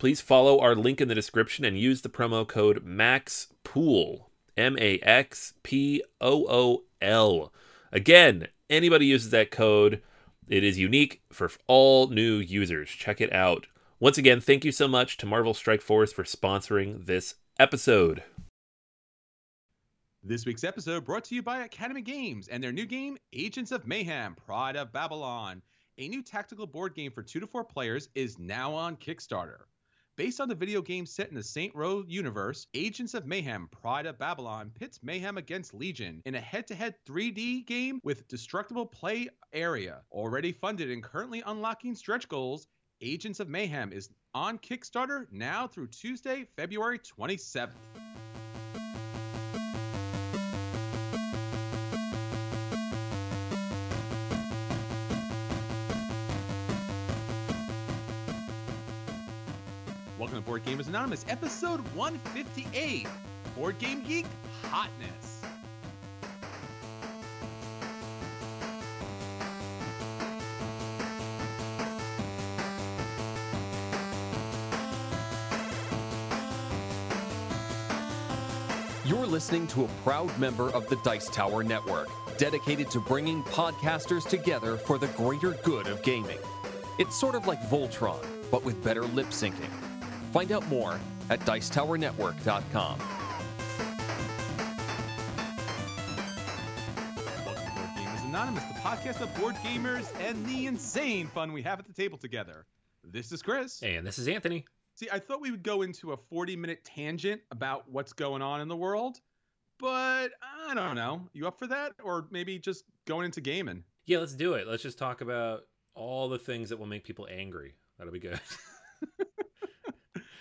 please follow our link in the description and use the promo code MAXPOOL. M A X P O O L. Again, anybody uses that code, it is unique for all new users. Check it out. Once again, thank you so much to Marvel Strike Force for sponsoring this episode. This week's episode brought to you by Academy Games and their new game, Agents of Mayhem Pride of Babylon. A new tactical board game for two to four players is now on Kickstarter. Based on the video game set in the Saints Row universe, Agents of Mayhem Pride of Babylon pits Mayhem against Legion in a head to head 3D game with destructible play area. Already funded and currently unlocking stretch goals, Agents of Mayhem is on Kickstarter now through Tuesday, February 27th. Board Gamers Anonymous, episode 158 Board Game Geek Hotness. You're listening to a proud member of the Dice Tower Network, dedicated to bringing podcasters together for the greater good of gaming. It's sort of like Voltron, but with better lip syncing. Find out more at Dicetowernetwork.com. Welcome to Board Gamers Anonymous, the podcast of board gamers and the insane fun we have at the table together. This is Chris. And this is Anthony. See, I thought we would go into a 40 minute tangent about what's going on in the world, but I don't know. You up for that? Or maybe just going into gaming? Yeah, let's do it. Let's just talk about all the things that will make people angry. That'll be good.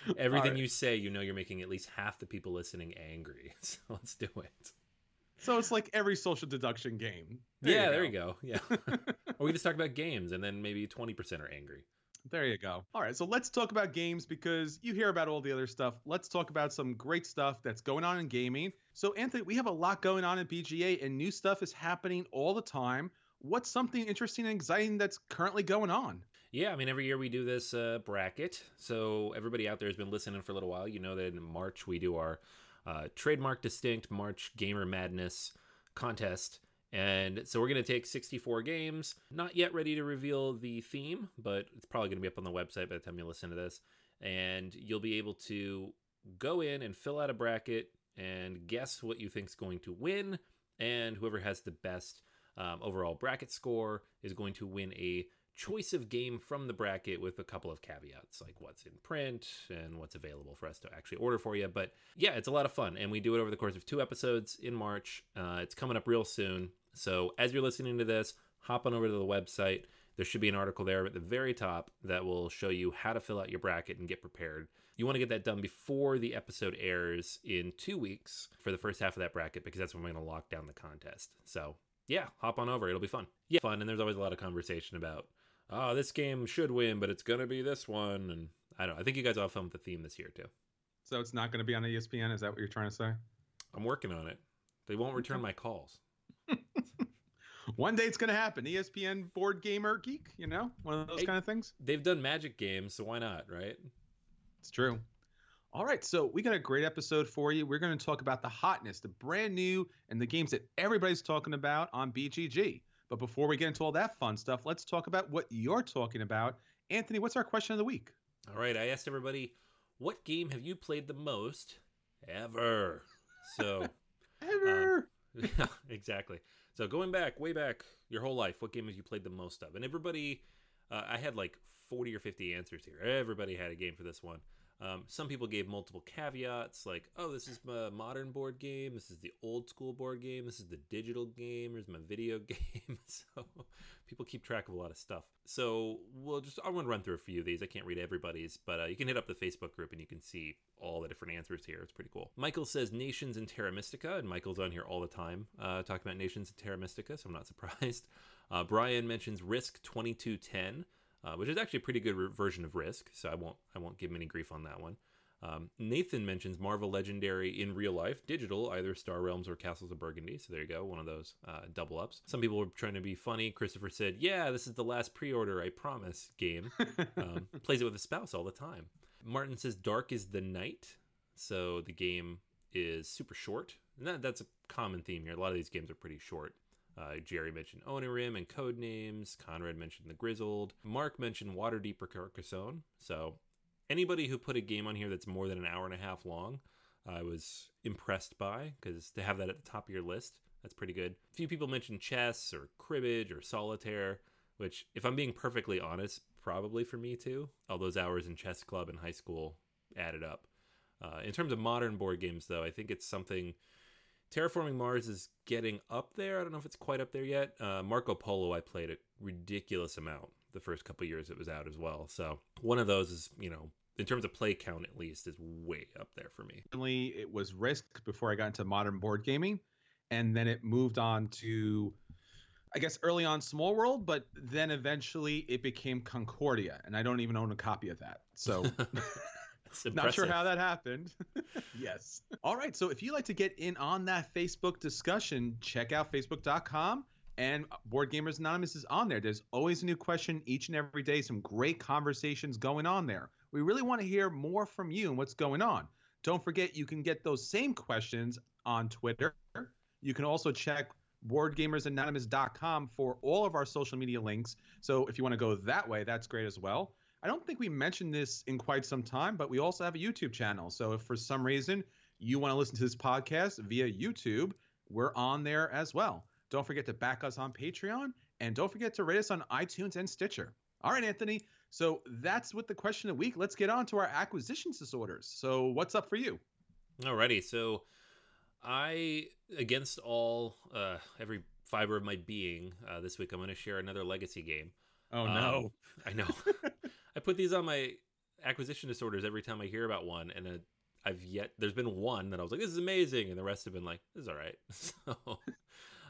Everything right. you say, you know you're making at least half the people listening angry. So let's do it. So it's like every social deduction game. There yeah, you there you go. Yeah. or we just talk about games and then maybe 20% are angry. There you go. All right, so let's talk about games because you hear about all the other stuff. Let's talk about some great stuff that's going on in gaming. So, Anthony, we have a lot going on in BGA and new stuff is happening all the time. What's something interesting and exciting that's currently going on? Yeah, I mean, every year we do this uh, bracket. So everybody out there has been listening for a little while. You know that in March we do our uh, trademark distinct March Gamer Madness contest. And so we're going to take 64 games. Not yet ready to reveal the theme, but it's probably going to be up on the website by the time you listen to this. And you'll be able to go in and fill out a bracket and guess what you think's going to win. And whoever has the best um, overall bracket score is going to win a choice of game from the bracket with a couple of caveats like what's in print and what's available for us to actually order for you. But yeah it's a lot of fun and we do it over the course of two episodes in march. Uh, it's coming up real soon. So as you're listening to this hop on over to the website. There should be an article there at the very top that will show you how to fill out your bracket and get prepared. You want to get that done before the episode airs in two weeks for the first half of that bracket because that's when we're going to lock down the contest. So yeah hop on over. It'll be fun. Yeah fun and there's always a lot of conversation about oh, this game should win, but it's gonna be this one. And I don't. know. I think you guys all filmed the theme this year too. So it's not going to be on ESPN. Is that what you're trying to say? I'm working on it. They won't return my calls. One day it's going to happen. ESPN board gamer geek, you know, one of those Hey. kind of things. They've done Magic games, so why not, right? It's true. All right, so we got a great episode for you. We're going to talk about the hotness, the brand new, and the games that everybody's talking about on BGG. But before we get into all that fun stuff, let's talk about what you're talking about. Anthony, what's our question of the week? All right. I asked everybody, what game have you played the most ever. So Ever. Yeah, exactly. So going back, way back, your whole life, what game have you played the most of? And everybody, uh, I had like forty or fifty answers here. Everybody had a game for this one. Um, some people gave multiple caveats, like, "Oh, this is my modern board game. This is the old school board game. This is the digital game. Here's my video game." so people keep track of a lot of stuff. So we'll just I want to run through a few of these. I can't read everybody's, but uh, you can hit up the Facebook group and you can see all the different answers here. It's pretty cool. Michael says Nations in Terra Mystica, and Michael's on here all the time uh, talking about Nations in Terra Mystica, so I'm not surprised. Uh, Brian mentions Risk 2210 uh, which is actually a pretty good re- version of Risk. So I won't I won't give him any grief on that one. Um, Nathan mentions Marvel Legendary in real life, digital, either Star Realms or Castles of Burgundy. So there you go, one of those uh, double ups. Some people were trying to be funny. Christopher said, "Yeah, this is the last pre-order, I promise." Game um, plays it with a spouse all the time. Martin says, "Dark is the night," so the game is super short, and that, that's a common theme here. A lot of these games are pretty short. Uh, Jerry mentioned Onirim and Codenames. Conrad mentioned the Grizzled. Mark mentioned Waterdeep or Carcassonne. So anybody who put a game on here that's more than an hour and a half long, I was impressed by because to have that at the top of your list, that's pretty good. A few people mentioned chess or cribbage or solitaire, which, if I'm being perfectly honest, probably for me too. All those hours in chess club in high school added up. Uh, in terms of modern board games, though, I think it's something Terraforming Mars is getting up there. I don't know if it's quite up there yet. Uh, Marco Polo, I played a ridiculous amount the first couple years it was out as well. So one of those is, you know, in terms of play count at least, is way up there for me. Originally, it was Risk before I got into modern board gaming, and then it moved on to, I guess, early on Small World, but then eventually it became Concordia, and I don't even own a copy of that. So. Not sure how that happened. yes. All right. So if you'd like to get in on that Facebook discussion, check out facebook.com and Board Gamers Anonymous is on there. There's always a new question each and every day, some great conversations going on there. We really want to hear more from you and what's going on. Don't forget, you can get those same questions on Twitter. You can also check boardgamersanonymous.com for all of our social media links. So if you want to go that way, that's great as well. I don't think we mentioned this in quite some time, but we also have a YouTube channel. So if for some reason you want to listen to this podcast via YouTube, we're on there as well. Don't forget to back us on Patreon and don't forget to rate us on iTunes and Stitcher. All right, Anthony. So that's with the question of the week. Let's get on to our acquisitions disorders. So what's up for you? Alrighty. So I, against all, uh, every fiber of my being, uh, this week I'm going to share another legacy game. Oh no! Um, I know. Put these on my acquisition disorders every time I hear about one, and uh, I've yet there's been one that I was like, "This is amazing," and the rest have been like, "This is all right." so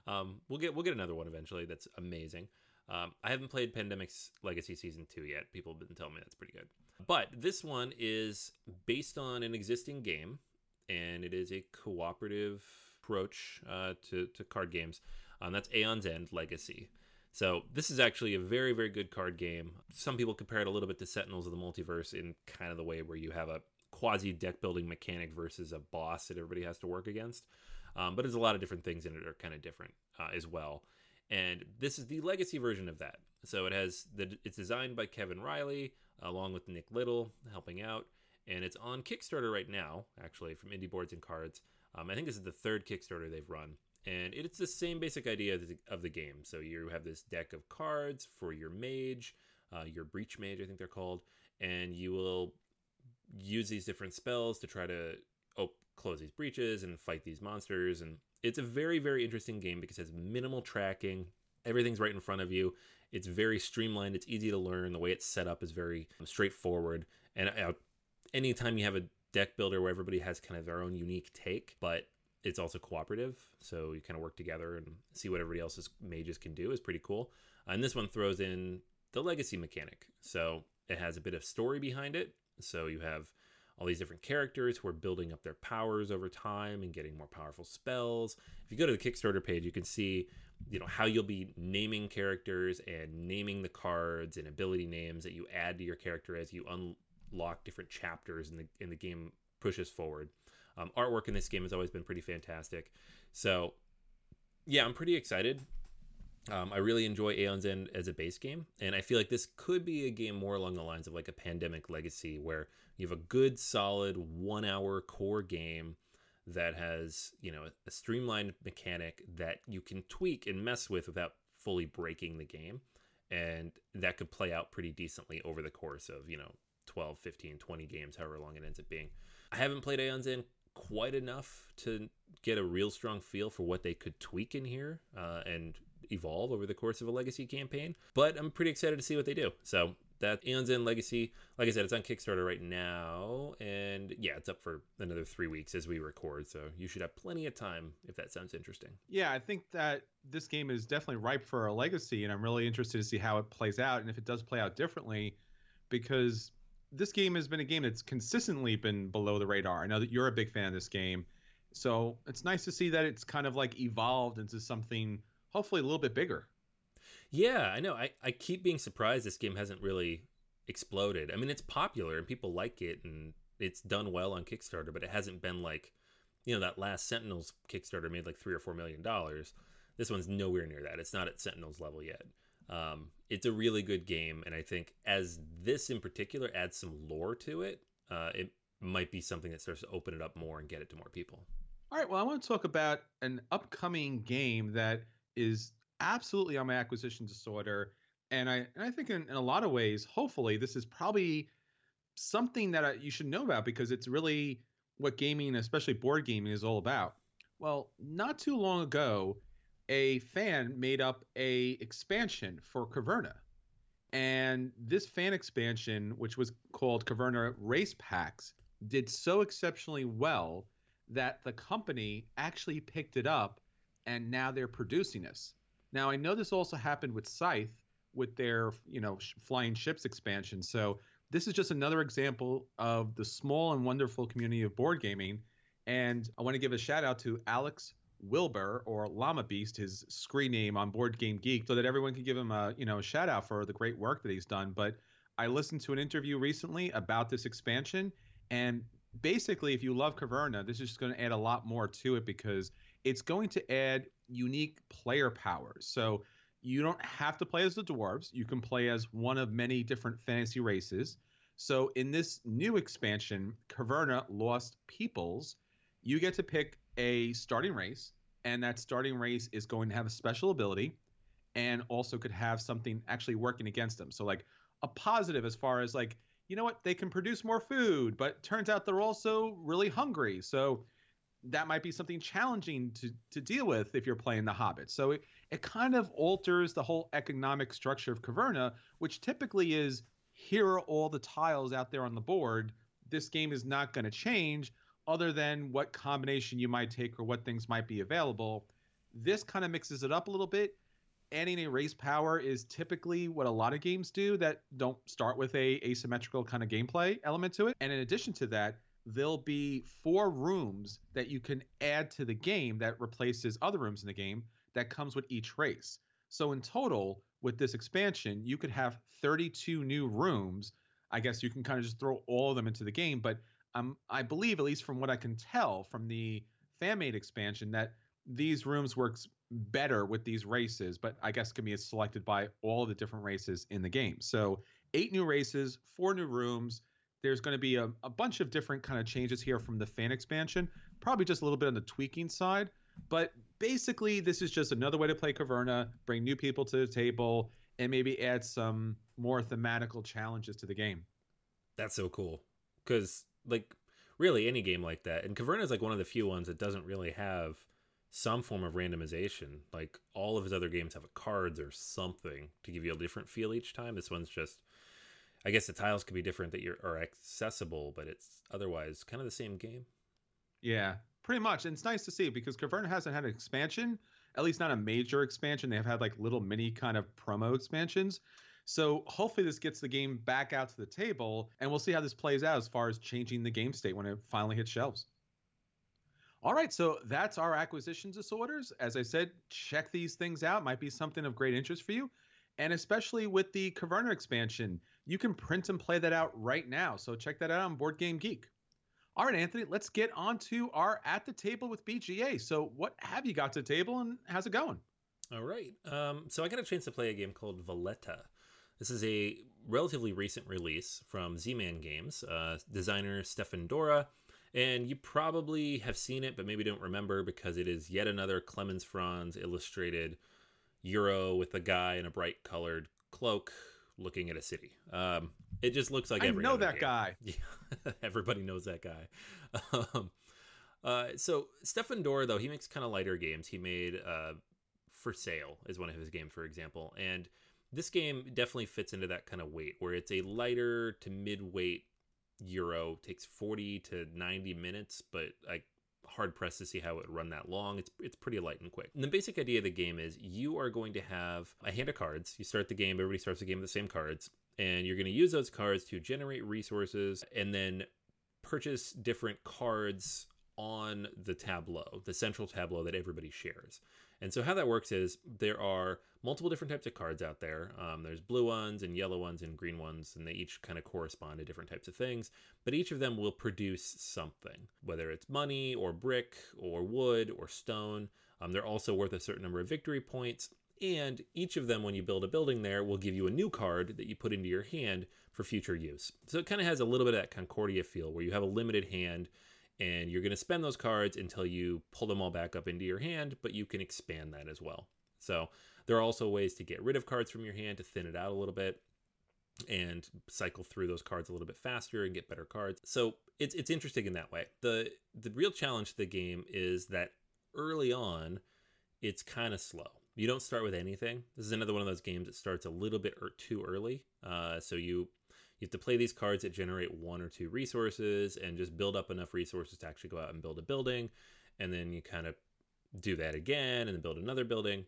um, we'll get we'll get another one eventually. That's amazing. Um, I haven't played Pandemic's Legacy Season 2 yet. People have been telling me that's pretty good. But this one is based on an existing game, and it is a cooperative approach uh, to, to card games. Um, that's Aeon's End Legacy. So this is actually a very, very good card game. Some people compare it a little bit to Sentinels of the Multiverse in kind of the way where you have a quasi deck building mechanic versus a boss that everybody has to work against. Um, but there's a lot of different things in it that are kind of different uh, as well. And this is the legacy version of that. So it has the it's designed by Kevin Riley along with Nick Little helping out, and it's on Kickstarter right now, actually from Indie Boards and Cards. Um, I think this is the third Kickstarter they've run and it's the same basic idea of the, of the, game. So you have this deck of cards for your mage, uh, your breach mage, I think they're called, and you will use these different spells to try to op- close these breaches and fight these monsters. And it's a very, very interesting game because it has minimal tracking. Everything's right in front of you. It's very streamlined. It's easy to learn. The way it's set up is very straightforward. And uh, anytime you have a deck builder where everybody has kind of their own unique take, but it's also cooperative, so you kind of work together and see what everybody else's mages can do is pretty cool. Uh, and this one throws in the legacy mechanic, so it has a bit of story behind it. So you have all these different characters who are building up their powers over time and getting more powerful spells. If you go to the Kickstarter page, you can see you know how you'll be naming characters and naming the cards and ability names that you add to your character as you unlock different chapters and the the game pushes forward. Um, artwork in this game has always been pretty fantastic. So, yeah, I'm pretty excited. Um, I really enjoy Aeon's End as a base game, and I feel like this could be a game more along the lines of like a Pandemic Legacy, where you have a good, solid one-hour core game that has you know a streamlined mechanic that you can tweak and mess with without fully breaking the game and that could play out pretty decently over the course of you know 12 15 20 games however long it ends up being i haven't played Aeon's End quite enough to get a real strong feel for what they could tweak in here uh, and evolve over the course of a legacy campaign but i'm pretty excited to see what they do so that Aeon's End Legacy, like I said, it's on Kickstarter right now, and yeah, it's up for another three weeks as we record. So you should have plenty of time if that sounds interesting. Yeah, I think that this game is definitely ripe for a legacy, and I'm really interested to see how it plays out, and if it does play out differently, because this game has been a game that's consistently been below the radar. I know that you're a big fan of this game, so it's nice to see that it's kind of like evolved into something hopefully a little bit bigger. Yeah, I know. I, I keep being surprised this game hasn't really exploded. I mean, it's popular and people like it and it's done well on Kickstarter, but it hasn't been like, you know, that last Sentinels Kickstarter made like three or four million dollars. This one's nowhere near that. It's not at Sentinels level yet. Um, it's a really good game, and I think as this in particular adds some lore to it, uh, it might be something that starts to open it up more and get it to more people. All right. Well, I want to talk about an upcoming game that is absolutely on my acquisition disorder. And I and I think in, in a lot of ways, hopefully, this is probably something that I, you should know about because it's really what gaming, especially board gaming, is all about. Well, not too long ago, a fan made up a expansion for Caverna. And this fan expansion, which was called Caverna Race Packs, did so exceptionally well that the company actually picked it up and now they're producing this. Now I know this also happened with Scythe with their you know flying ships expansion. So this is just another example of the small and wonderful community of board gaming. And I want to give a shout out to Alex Wilbur or Llama Beast, his screen name on Board Game Geek, so that everyone can give him a you know a shout out for the great work that he's done. But I listened to an interview recently about this expansion, and basically, if you love Caverna, this is just going to add a lot more to it because it's going to add unique player powers. So you don't have to play as the dwarves. You can play as one of many different fantasy races. So in this new expansion, Caverna Lost Peoples, you get to pick a starting race, and that starting race is going to have a special ability and also could have something actually working against them. So like a positive as far as like, you know what, they can produce more food, but turns out they're also really hungry. So that might be something challenging to, to deal with if you're playing the Hobbit. So it, it kind of alters the whole economic structure of Caverna, which typically is here are all the tiles out there on the board. This game is not going to change other than what combination you might take or what things might be available. This kind of mixes it up a little bit. Adding a race power is typically what a lot of games do that don't start with a asymmetrical kind of gameplay element to it. And in addition to that, there'll be four rooms that you can add to the game that replaces other rooms in the game that comes with each race. So in total, with this expansion, you could have 32 new rooms. I guess you can kind of just throw all of them into the game, but um, I believe, at least from what I can tell from the fan-made expansion, that these rooms works better with these races, but I guess can be selected by all the different races in the game. So eight new races, four new rooms, there's going to be a, a bunch of different kind of changes here from the fan expansion, probably just a little bit on the tweaking side. But basically, this is just another way to play Caverna, bring new people to the table, and maybe add some more thematical challenges to the game. That's so cool. Because, like, really, any game like that, and Caverna is like one of the few ones that doesn't really have some form of randomization. Like, all of his other games have cards or something to give you a different feel each time. This one's just I guess the tiles could be different that you're accessible, but it's otherwise kind of the same game. Yeah, pretty much. And it's nice to see because Caverna hasn't had an expansion, at least not a major expansion. They've had like little mini kind of promo expansions. So hopefully this gets the game back out to the table, and we'll see how this plays out as far as changing the game state when it finally hits shelves. All right, so that's our acquisition disorders. As I said, check these things out. Might be something of great interest for you. And especially with the Caverna expansion, you can print and play that out right now. So check that out on Board Game Geek. All right, Anthony, let's get on to our At the Table with BGA. So, what have you got to the table and how's it going? All right. Um, so, I got a chance to play a game called Valletta. This is a relatively recent release from Z Man Games, uh, designer Stefan Dorra, And you probably have seen it, but maybe don't remember because it is yet another Klemens Franz illustrated Euro with a guy in a bright colored cloak looking at a city. Um, it just looks like I every know that game. guy. Yeah, everybody knows that guy. Um, uh, so Stefan Dorra, though, he makes kind of lighter games. He made uh, For Sale is one of his games, for example, and this game definitely fits into that kind of weight where it's a lighter to mid-weight Euro. Takes forty to ninety minutes, but like hard pressed to see how it would run that long. It's it's pretty light and quick. And the basic idea of the game is you are going to have a hand of cards. You start the game, everybody starts the game with the same cards, and you're going to use those cards to generate resources and then purchase different cards on the tableau, the central tableau that everybody shares. And so how that works is there are multiple different types of cards out there. Um, there's blue ones and yellow ones and green ones, and they each kind of correspond to different types of things. But each of them will produce something, whether it's money or brick or wood or stone. Um, they're also worth a certain number of victory points. And each of them, when you build a building there, will give you a new card that you put into your hand for future use. So it kind of has a little bit of that Concordia feel where you have a limited hand and you're going to spend those cards until you pull them all back up into your hand, but you can expand that as well. So there are also ways to get rid of cards from your hand to thin it out a little bit and cycle through those cards a little bit faster and get better cards. So it's it's interesting in that way. The the real challenge to the game is that early on it's kind of slow. You don't start with anything. This is another one of those games that starts a little bit er- too early. Uh, so you you have to play these cards that generate one or two resources and just build up enough resources to actually go out and build a building. And then you kind of do that again and then build another building.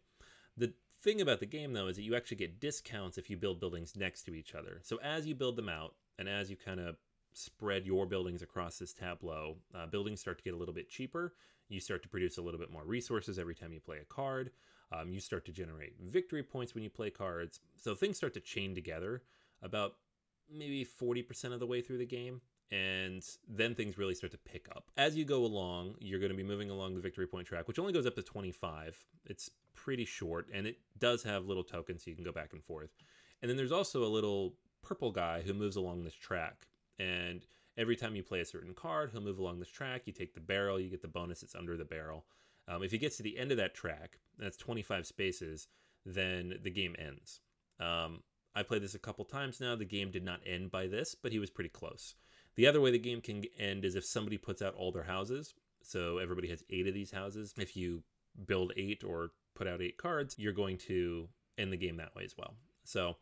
The thing about the game, though, is that you actually get discounts if you build buildings next to each other. So as you build them out and as you kind of spread your buildings across this tableau, uh, buildings start to get a little bit cheaper. You start to produce a little bit more resources every time you play a card. Um, you start to generate victory points when you play cards. So things start to chain together about maybe 40% of the way through the game. And then things really start to pick up. As you go along, you're going to be moving along the victory point track, which only goes up to 25. It's pretty short, and it does have little tokens so you can go back and forth. And then there's also a little purple guy who moves along this track. And every time you play a certain card, he'll move along this track. You take the barrel, you get the bonus that's under the barrel. Um, if he gets to the end of that track, that's 25 spaces, then the game ends. Um, I played this a couple times now. The game did not end by this, but he was pretty close. The other way the game can end is if somebody puts out all their houses. So everybody has eight of these houses. If you build eight or put out eight cards, you're going to end the game that way as well. So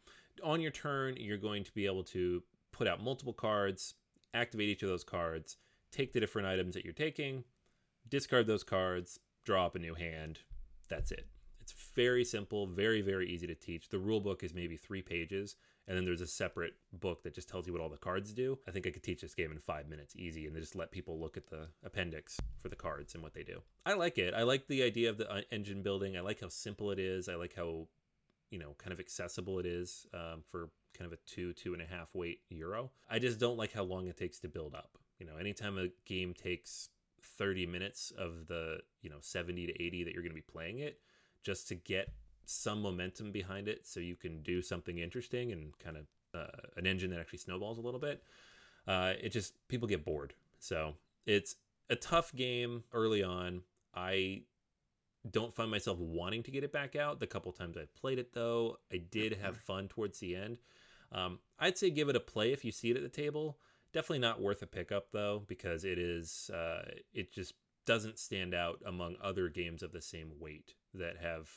on your turn, you're going to be able to put out multiple cards, activate each of those cards, take the different items that you're taking, discard those cards, draw up a new hand. That's it. It's very simple, very, very easy to teach. The rule book is maybe three pages, and then there's a separate book that just tells you what all the cards do. I think I could teach this game in five minutes, easy, and just let people look at the appendix for the cards and what they do. I like it. I like the idea of the uh, engine building. I like how simple it is. I like how, you know, kind of accessible it is um, for kind of a two, two and a half weight euro. I just don't like how long it takes to build up. You know, anytime a game takes 30 minutes of the, you know, 70 to 80 that you're going to be playing it, just to get some momentum behind it so you can do something interesting and kind of uh, an engine that actually snowballs a little bit. Uh, it just, people get bored. So it's a tough game early on. I don't find myself wanting to get it back out. The couple times I've played it, though, I did have fun towards the end. Um, I'd say give it a play if you see it at the table. Definitely not worth a pickup though, because it is uh, it just doesn't stand out among other games of the same weight that have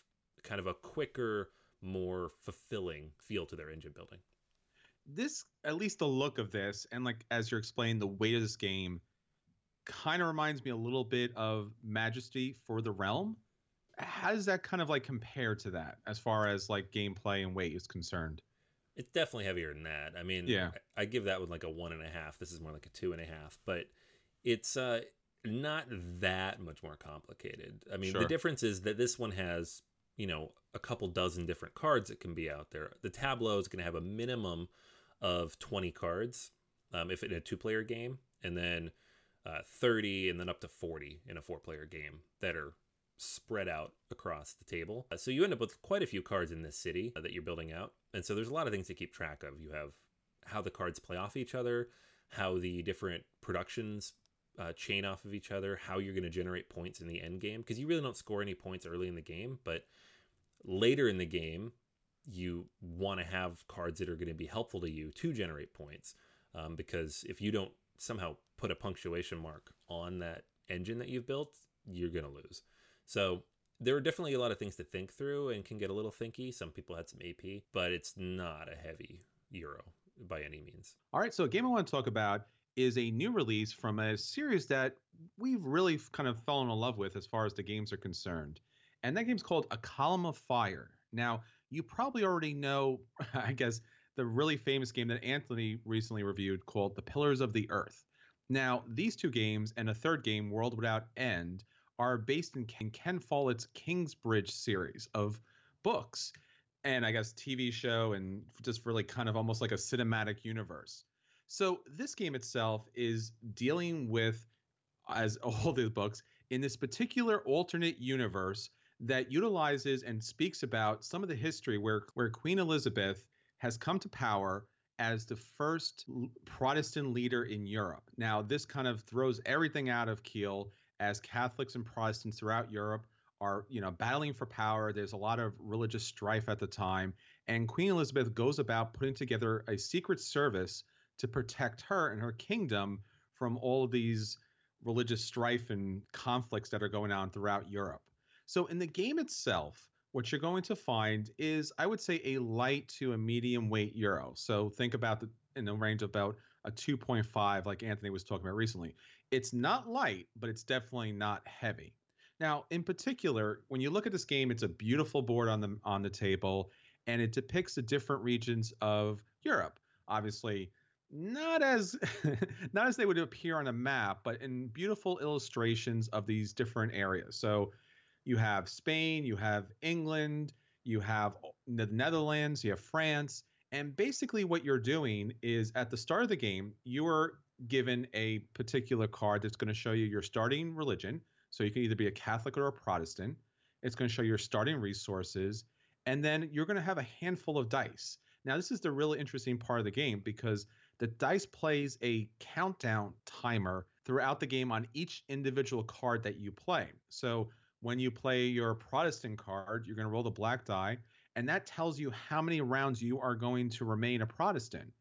kind of a quicker, more fulfilling feel to their engine building. This, at least the look of this, and like as you're explaining, the weight of this game kind of reminds me a little bit of Majesty for the Realm. How does that kind of like compare to that as far as like gameplay and weight is concerned? It's definitely heavier than that. I mean, Yeah. I, I give that one like a one and a half. This is more like a two and a half, but it's uh, not that much more complicated. I mean, the difference is that this one has, you know, a couple dozen different cards that can be out there. The tableau is going to have a minimum of 20 cards um, if in a two player game, and then uh, 30, and then up to 40 in a four player game that are spread out across the table. Uh, So you end up with quite a few cards in this city uh, that you're building out. And so there's a lot of things to keep track of. You have how the cards play off each other, how the different productions uh, chain off of each other, how you're going to generate points in the end game, because you really don't score any points early in the game, but later in the game, you want to have cards that are going to be helpful to you to generate points. Um, because if you don't somehow put a punctuation mark on that engine that you've built, you're going to lose. So there are definitely a lot of things to think through and can get a little thinky. Some people had some AP, but it's not a heavy Euro by any means. All right, so a game I want to talk about is a new release from a series that we've really kind of fallen in love with as far as the games are concerned. And that game's called A Column of Fire. Now, you probably already know, I guess, the really famous game that Anthony recently reviewed called The Pillars of the Earth. Now, these two games and a third game, World Without End, are based in Ken Follett's Kingsbridge series of books and I guess TV show and just really kind of almost like a cinematic universe. So this game itself is dealing with, as all the books, in this particular alternate universe that utilizes and speaks about some of the history where where Queen Elizabeth has come to power as the first Protestant leader in Europe. Now, this kind of throws everything out of keel as Catholics and Protestants throughout Europe are, you know, battling for power. There's a lot of religious strife at the time, and Queen Elizabeth goes about putting together a secret service to protect her and her kingdom from all these religious strife and conflicts that are going on throughout Europe. So in the game itself, what you're going to find is, I would say, a light to a medium weight euro. So think about the in the range of about a 2.5, like Anthony was talking about recently. It's not light, but it's definitely not heavy. Now, in particular, when you look at this game, it's a beautiful board on the on the table, and it depicts the different regions of Europe. Obviously, not as not as they would appear on a map, but in beautiful illustrations of these different areas. So you have Spain, you have England, you have the Netherlands, you have France. And basically, what you're doing is at the start of the game, you are given a particular card that's going to show you your starting religion. So you can either be a Catholic or a Protestant. It's going to show your starting resources. And then you're going to have a handful of dice. Now, this is the really interesting part of the game because the dice plays a countdown timer throughout the game on each individual card that you play. So when you play your Protestant card, you're going to roll the black die, and that tells you how many rounds you are going to remain a Protestant.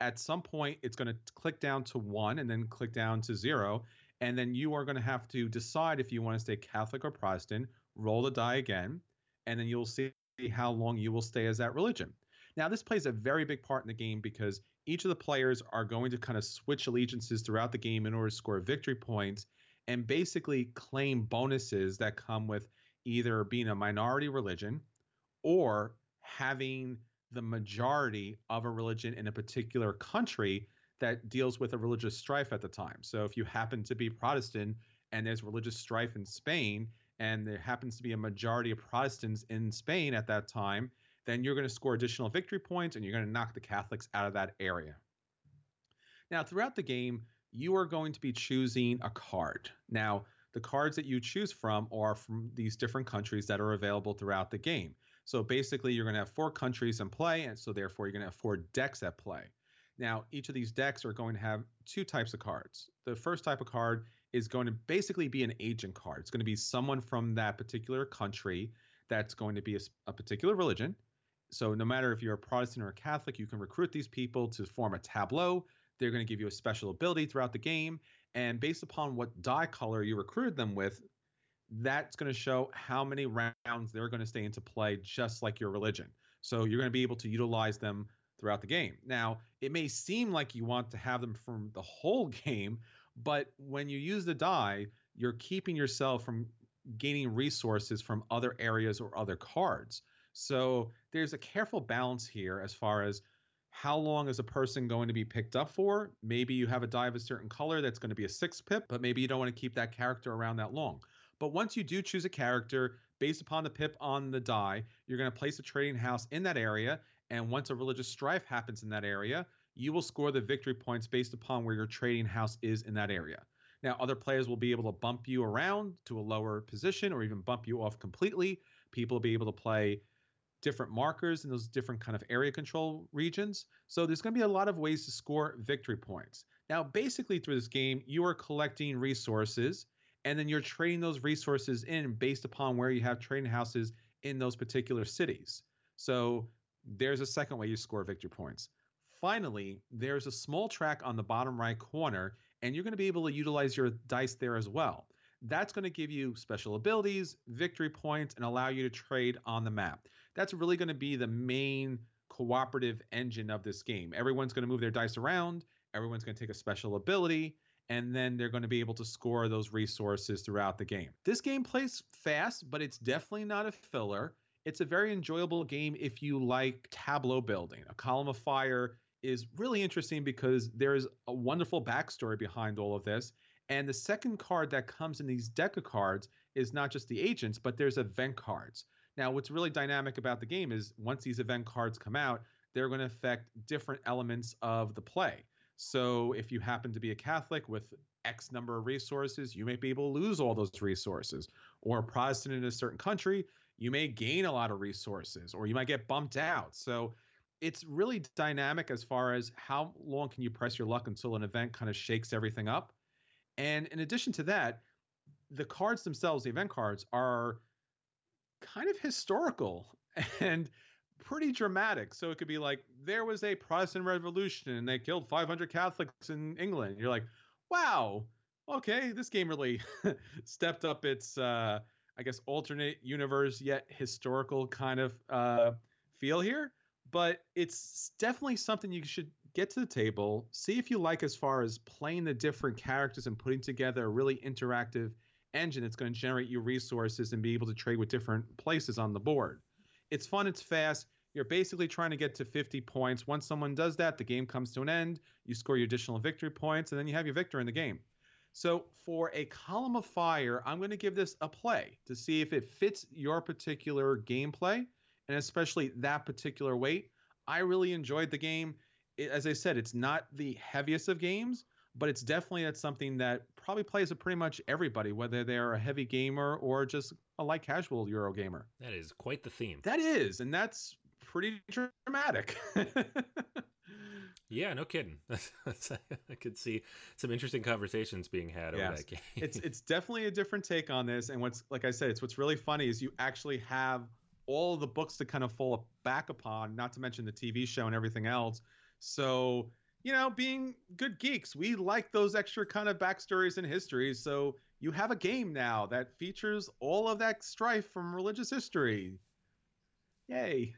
At some point, it's going to click down to one and then click down to zero. And then you are going to have to decide if you want to stay Catholic or Protestant, roll the die again, and then you'll see how long you will stay as that religion. Now, this plays a very big part in the game because each of the players are going to kind of switch allegiances throughout the game in order to score victory points and basically claim bonuses that come with either being a minority religion or having the majority of a religion in a particular country that deals with a religious strife at the time. So if you happen to be Protestant and there's religious strife in Spain and there happens to be a majority of Protestants in Spain at that time, then you're going to score additional victory points and you're going to knock the Catholics out of that area. Now, throughout the game, you are going to be choosing a card. Now, the cards that you choose from are from these different countries that are available throughout the game. So basically, you're going to have four countries in play, and so therefore, you're going to have four decks at play. Now, each of these decks are going to have two types of cards. The first type of card is going to basically be an agent card. It's going to be someone from that particular country that's going to be a, a particular religion. So, no matter if you're a Protestant or a Catholic, you can recruit these people to form a tableau they're going to give you a special ability throughout the game. And based upon what die color you recruited them with, that's going to show how many rounds they're going to stay into play, just like your religion. So you're going to be able to utilize them throughout the game. Now, it may seem like you want to have them from the whole game, but when you use the die, you're keeping yourself from gaining resources from other areas or other cards. So there's a careful balance here as far as how long is a person going to be picked up for? Maybe you have a die of a certain color that's going to be a six pip, but maybe you don't want to keep that character around that long. But once you do choose a character based upon the pip on the die, you're going to place a trading house in that area. And once a religious strife happens in that area, you will score the victory points based upon where your trading house is in that area. Now, other players will be able to bump you around to a lower position or even bump you off completely. People will be able to play different markers in those different kind of area control regions. So there's going to be a lot of ways to score victory points. Now, basically, through this game, you are collecting resources and then you're trading those resources in based upon where you have trading houses in those particular cities. So there's a second way you score victory points. Finally, there's a small track on the bottom right corner, and you're going to be able to utilize your dice there as well. That's going to give you special abilities, victory points, and allow you to trade on the map. That's really going to be the main cooperative engine of this game. Everyone's going to move their dice around, everyone's going to take a special ability, and then they're going to be able to score those resources throughout the game. This game plays fast, but it's definitely not a filler. It's a very enjoyable game if you like tableau building. A Column of Fire is really interesting because there's a wonderful backstory behind all of this. And the second card that comes in these deck of cards is not just the agents, but there's event cards. Now, what's really dynamic about the game is once these event cards come out, they're going to affect different elements of the play. So if you happen to be a Catholic with X number of resources, you may be able to lose all those resources. Or a Protestant in a certain country, you may gain a lot of resources, or you might get bumped out. So it's really dynamic as far as how long can you press your luck until an event kind of shakes everything up. And in addition to that, the cards themselves, the event cards, are kind of historical and pretty dramatic. So it could be like there was a Protestant revolution and they killed 500 Catholics in England. You're like, wow, okay, this game really stepped up its, uh, I guess, alternate universe yet historical kind of uh, feel here but it's definitely something you should get to the table, see if you like as far as playing the different characters and putting together a really interactive engine that's going to generate you resources and be able to trade with different places on the board. It's fun, it's fast. You're basically trying to get to 50 points. Once someone does that, the game comes to an end. You score your additional victory points, and then you have your victor in the game. So, for a column of fire, I'm going to give this a play to see if it fits your particular gameplay and especially that particular weight. I really enjoyed the game. It, as I said, it's not the heaviest of games, but it's definitely something that probably plays with pretty much everybody, whether they're a heavy gamer or just a light casual Euro gamer. That is quite the theme. That is, and that's pretty dramatic. yeah, no kidding. I could see some interesting conversations being had yes. over that game. it's it's definitely a different take on this, and what's like I said, it's what's really funny is you actually have all the books to kind of fall back upon, not to mention the TV show and everything else. So, you know, being good geeks, we like those extra kind of backstories and histories. So you have a game now that features all of that strife from religious history. Yay.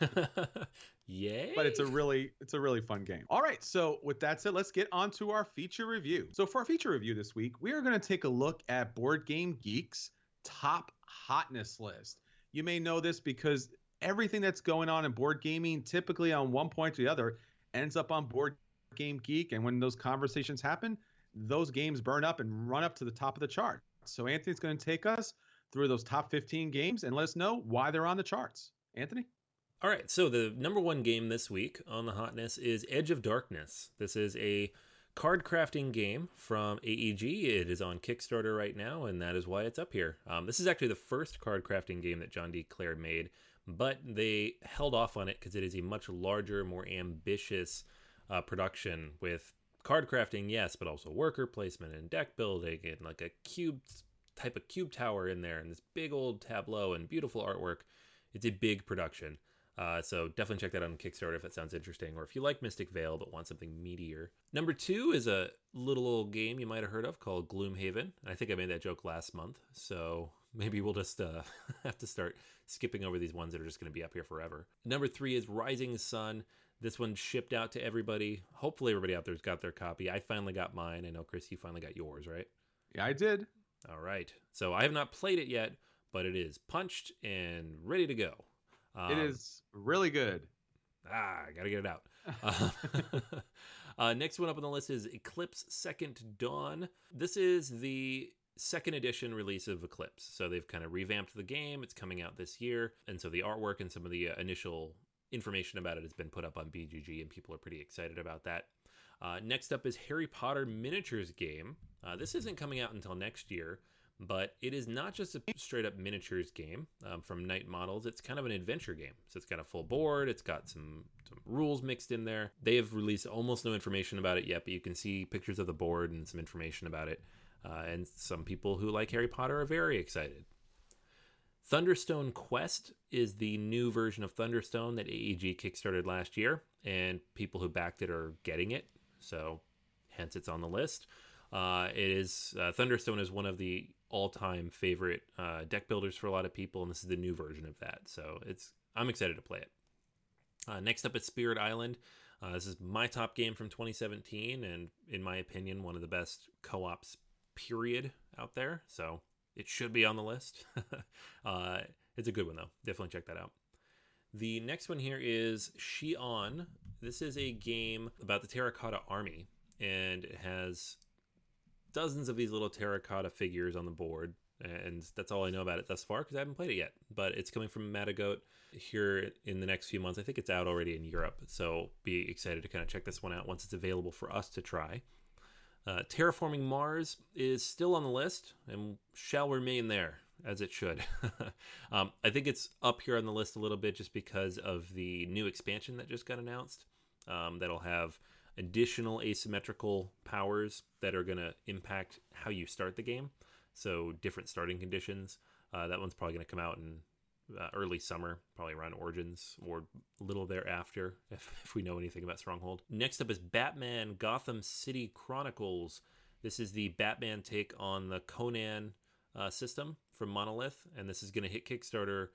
Yay. But it's a really it's a really fun game. All right, so with that said, let's get on to our feature review. So for our feature review this week, we are going to take a look at Board Game Geek's top hotness list. You may know this because everything that's going on in board gaming, typically on one point or the other, ends up on Board Game Geek. And when those conversations happen, those games burn up and run up to the top of the chart. So Anthony's going to take us through those top 15 games and let us know why they're on the charts. Anthony? All right, so the number one game this week on the hotness is Edge of Darkness. This is a card crafting game from AEG. It is on Kickstarter right now, and that is why it's up here. Um, this is actually the first card crafting game that John D. Clair made, but they held off on it because it is a much larger, more ambitious uh, production with card crafting, yes, but also worker placement and deck building and like a cube type of cube tower in there and this big old tableau and beautiful artwork. It's a big production. Uh, so definitely check that out on Kickstarter if that sounds interesting, or if you like Mystic Vale but want something meatier. Number two is a little old game you might have heard of called Gloomhaven. I think I made that joke last month, so maybe we'll just uh, have to start skipping over these ones that are just going to be up here forever. Number three is Rising Sun. This one shipped out to everybody. Hopefully, everybody out there's got their copy. I finally got mine. I know, Chris, you finally got yours, right? Yeah, I did. All right. So I have not played it yet, but it is punched and ready to go. Um, it is really good. Ah, I gotta get it out. uh, uh, next one up on the list is Eclipse Second Dawn. This is the second edition release of Eclipse. So they've kind of revamped the game. It's coming out this year. And so the artwork and some of the uh, initial information about it has been put up on BGG, and people are pretty excited about that. Uh, next up is Harry Potter Miniatures game. Uh, this isn't coming out until next year, but it is not just a straight up miniatures game um, from Knight Models. It's kind of an adventure game. So it's got a full board. It's got some, some rules mixed in there. They have released almost no information about it yet, but you can see pictures of the board and some information about it. Uh, and some people who like Harry Potter are very excited. Thunderstone Quest is the new version of Thunderstone that AEG kickstarted last year, and people who backed it are getting it, so hence it's on the list. Uh, it is uh, Thunderstone is one of the all-time favorite uh, deck builders for a lot of people, and this is the new version of that. So it's I'm excited to play it. Uh, next up is Spirit Island. Uh, this is my top game from 2017, and in my opinion, one of the best co-ops period out there. So it should be on the list. uh, it's a good one though. Definitely check that out. The next one here is Xi'an. This is a game about the Terracotta Army, and it has dozens of these little terracotta figures on the board. And that's all I know about it thus far because I haven't played it yet. But it's coming from Matagot here in the next few months. I think it's out already in Europe. So be excited to kind of check this one out once it's available for us to try. Uh, terraforming Mars is still on the list and shall remain there as it should. um, I think it's up here on the list a little bit just because of the new expansion that just got announced. Um, that'll have additional asymmetrical powers that are going to impact how you start the game. So different starting conditions. Uh, that one's probably going to come out in uh, early summer, probably around Origins or little thereafter, if, if we know anything about Stronghold. Next up is Batman Gotham City Chronicles. This is the Batman take on the Conan uh, system from Monolith, and this is going to hit Kickstarter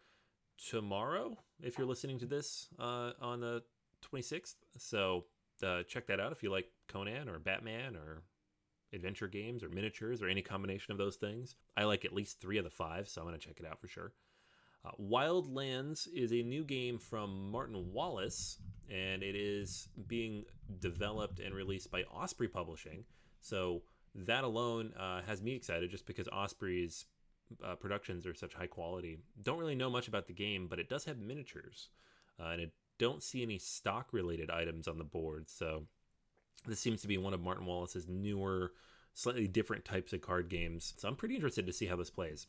tomorrow if you're listening to this uh, on the 26th. So uh, check that out if you like Conan or Batman or adventure games or miniatures or any combination of those things. I like at least three of the five, so I'm going to check it out for sure. Uh, Wildlands is a new game from Martin Wallace, and it is being developed and released by Osprey Publishing. So that alone uh, has me excited just because Osprey's uh, productions are such high quality. Don't really know much about the game, but it does have miniatures, uh, and I don't see any stock related items on the board. So this seems to be one of Martin Wallace's newer, slightly different types of card games. So I'm pretty interested to see how this plays.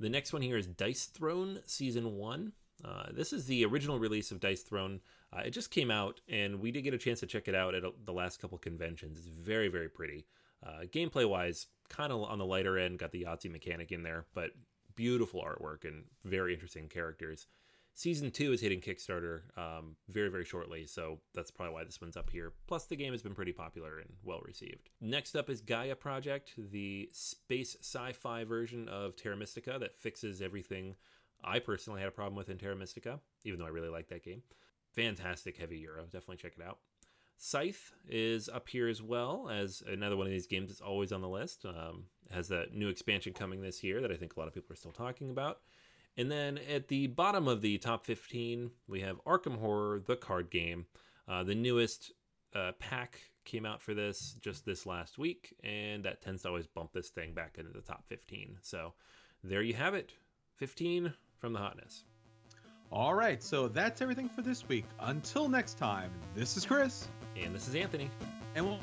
The next one here is Dice Throne Season 1. Uh, this is the original release of Dice Throne. Uh, it just came out, and we did get a chance to check it out at a, the last couple conventions. It's very, very pretty. Uh, gameplay wise, kind of on the lighter end, got the Yahtzee mechanic in there, but beautiful artwork and very interesting characters. Season two is hitting Kickstarter um, very, very shortly, so that's probably why this one's up here. Plus, the game has been pretty popular and well received. Next up is Gaia Project, the space sci fi version of Terra Mystica that fixes everything I personally had a problem with in Terra Mystica, even though I really like that game. Fantastic heavy Euro, definitely check it out. Scythe is up here as well as another one of these games that's always on the list. Um, has that new expansion coming this year that I think a lot of people are still talking about. And then at the bottom of the top 15, we have Arkham Horror, the card game. Uh, the newest uh, pack came out for this just this last week, and that tends to always bump this thing back into the top 15. So there you have it 15 from the hotness. All right, so that's everything for this week. Until next time, this is Chris. And this is Anthony. And we'll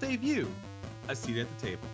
save you a seat at the table.